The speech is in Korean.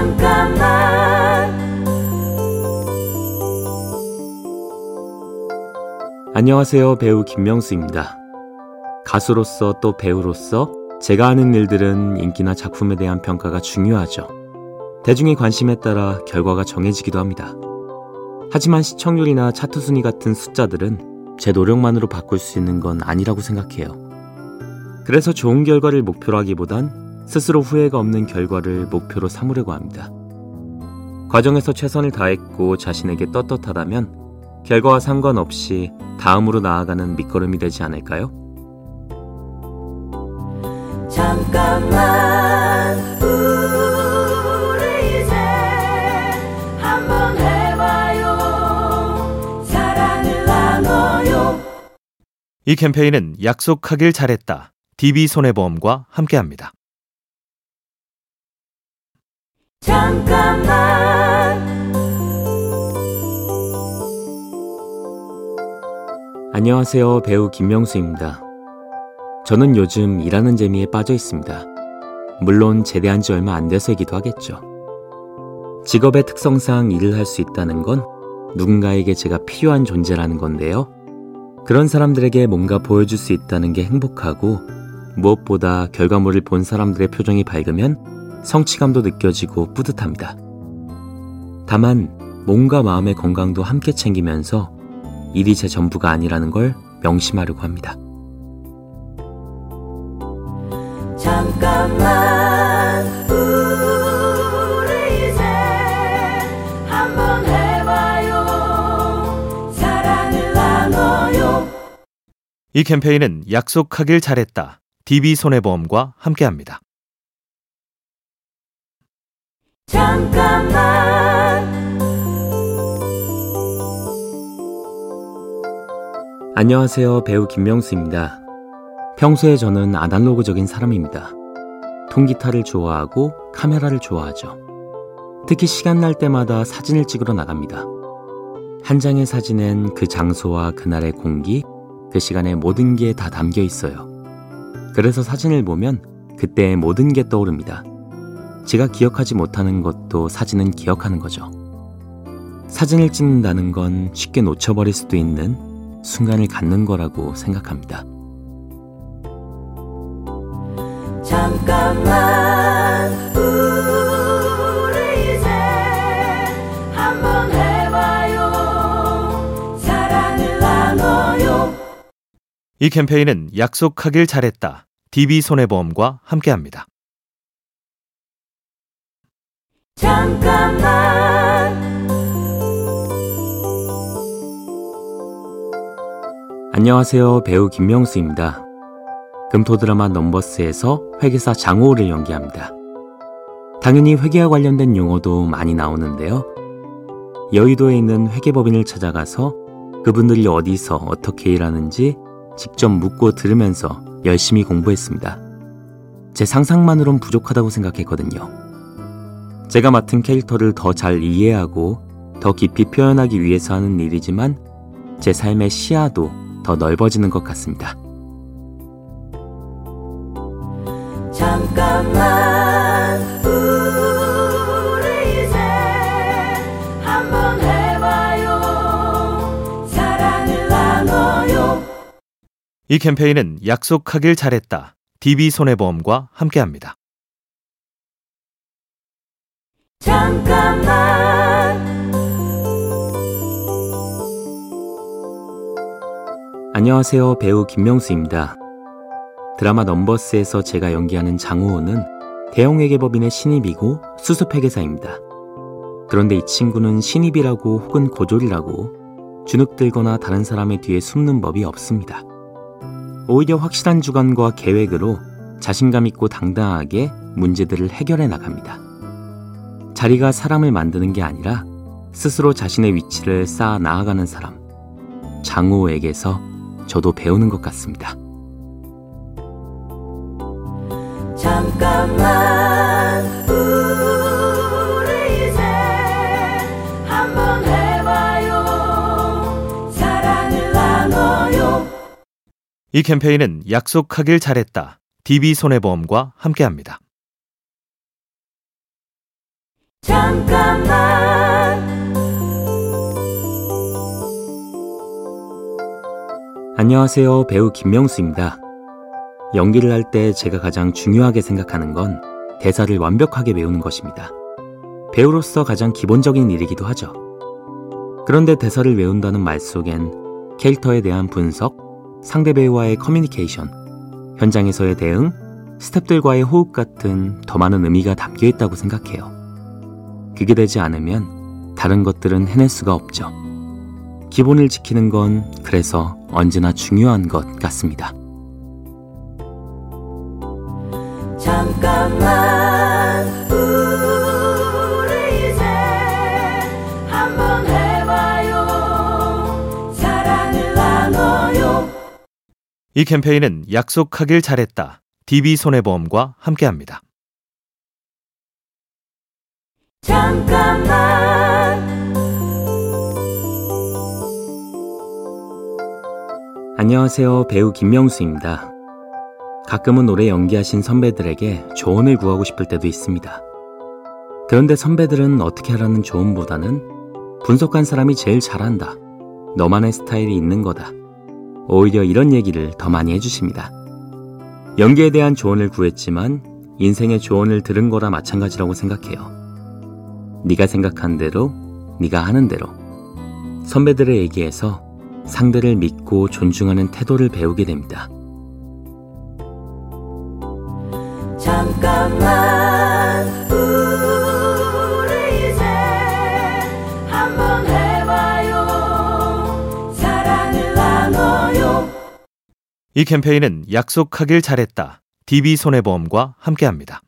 잠깐만 안녕하세요. 배우 김명수입니다. 가수로서 또 배우로서 제가 하는 일들은 인기나 작품에 대한 평가가 중요하죠. 대중의 관심에 따라 결과가 정해지기도 합니다. 하지만 시청률이나 차트 순위 같은 숫자들은 제 노력만으로 바꿀 수 있는 건 아니라고 생각해요. 그래서 좋은 결과를 목표로 하기보단 스스로 후회가 없는 결과를 목표로 삼으려고 합니다. 과정에서 최선을 다했고 자신에게 떳떳하다면 결과와 상관없이 다음으로 나아가는 밑거름이 되지 않을까요? 잠깐만 우리 이제 한번 해봐요 사랑을 나눠요 이 캠페인은 약속하길 잘했다. DB손해보험과 함께합니다. 잠깐만 안녕하세요. 배우 김명수입니다. 저는 요즘 일하는 재미에 빠져 있습니다. 물론 제대한 지 얼마 안 돼서이기도 하겠죠. 직업의 특성상 일을 할 수 있다는 건 누군가에게 제가 필요한 존재라는 건데요. 그런 사람들에게 뭔가 보여줄 수 있다는 게 행복하고 무엇보다 결과물을 본 사람들의 표정이 밝으면 성취감도 느껴지고 뿌듯합니다. 다만 몸과 마음의 건강도 함께 챙기면서 일이 제 전부가 아니라는 걸 명심하려고 합니다. 잠깐만 우리 이제 한번 해봐요 사랑을 나눠요 이 캠페인은 약속하길 잘했다. DB손해보험과 함께합니다. 잠깐만 안녕하세요. 배우 김명수입니다. 평소에 저는 아날로그적인 사람입니다. 통기타를 좋아하고 카메라를 좋아하죠. 특히 시간 날 때마다 사진을 찍으러 나갑니다. 한 장의 사진엔 그 장소와 그날의 공기, 그 시간의 모든 게 다 담겨 있어요. 그래서 사진을 보면 그때의 모든 게 떠오릅니다. 제가 기억하지 못하는 것도 사진은 기억하는 거죠. 사진을 찍는다는 건 쉽게 놓쳐버릴 수도 있는 순간을 갖는 거라고 생각합니다. 잠깐만 우리 이제 한번 해봐요 사랑을 나눠요 이 캠페인은 약속하길 잘했다. DB손해보험과 함께합니다. 잠깐만 안녕하세요. 배우 김명수입니다. 금토 드라마 넘버스에서 회계사 장호를 연기합니다. 당연히 회계와 관련된 용어도 많이 나오는데요. 여의도에 있는 회계법인을 찾아가서 그분들이 어디서 어떻게 일하는지 직접 묻고 들으면서 열심히 공부했습니다. 제 상상만으론 부족하다고 생각했거든요. 제가 맡은 캐릭터를 더 잘 이해하고 더 깊이 표현하기 위해서 하는 일이지만 제 삶의 시야도 더 넓어지는 것 같습니다. 잠깐만 우리 이제 한번 해봐요 사랑을 나눠요 이 캠페인은 약속하길 잘했다. DB손해보험과 함께합니다. 잠깐만 안녕하세요. 배우 김명수입니다. 드라마 넘버스에서 제가 연기하는 장우호는 대형회계법인의 신입이고 수습회계사입니다. 그런데 이 친구는 신입이라고 혹은 고졸이라고 주눅들거나 다른 사람의 뒤에 숨는 법이 없습니다. 오히려 확실한 주관과 계획으로 자신감 있고 당당하게 문제들을 해결해 나갑니다. 자리가 사람을 만드는 게 아니라 스스로 자신의 위치를 쌓아 나아가는 사람. 장우호에게서 저도 배우는 것 같습니다. 잠깐만 우리 이제 한번 해봐요 사랑을 나눠요 이 캠페인은 약속하길 잘했다. DB손해보험과 함께합니다. 잠깐만 안녕하세요. 배우 김명수입니다. 연기를 할 때 제가 가장 중요하게 생각하는 건 대사를 완벽하게 외우는 것입니다. 배우로서 가장 기본적인 일이기도 하죠. 그런데 대사를 외운다는 말 속엔 캐릭터에 대한 분석, 상대 배우와의 커뮤니케이션, 현장에서의 대응, 스탭들과의 호흡 같은 더 많은 의미가 담겨 있다고 생각해요. 그게 되지 않으면 다른 것들은 해낼 수가 없죠. 기본을 지키는 건 그래서 언제나 중요한 것 같습니다. 잠깐만 우리 이제 한번 해봐요 사랑을 나눠요 이 캠페인은 약속하길 잘했다. DB손해보험과 함께합니다. 잠깐만 안녕하세요. 배우 김명수입니다. 가끔은 오래 연기하신 선배들에게 조언을 구하고 싶을 때도 있습니다. 그런데 선배들은 어떻게 하라는 조언보다는 분석한 사람이 제일 잘한다. 너만의 스타일이 있는 거다. 오히려 이런 얘기를 더 많이 해주십니다. 연기에 대한 조언을 구했지만 인생의 조언을 들은 거라 마찬가지라고 생각해요. 네가 생각한 대로, 네가 하는 대로. 선배들의 얘기에서 상대를 믿고 존중하는 태도를 배우게 됩니다. 잠깐만 우리 이제 한번 해봐요 사랑을 나눠요 이 캠페인은 약속하길 잘했다. DB손해보험과 함께합니다.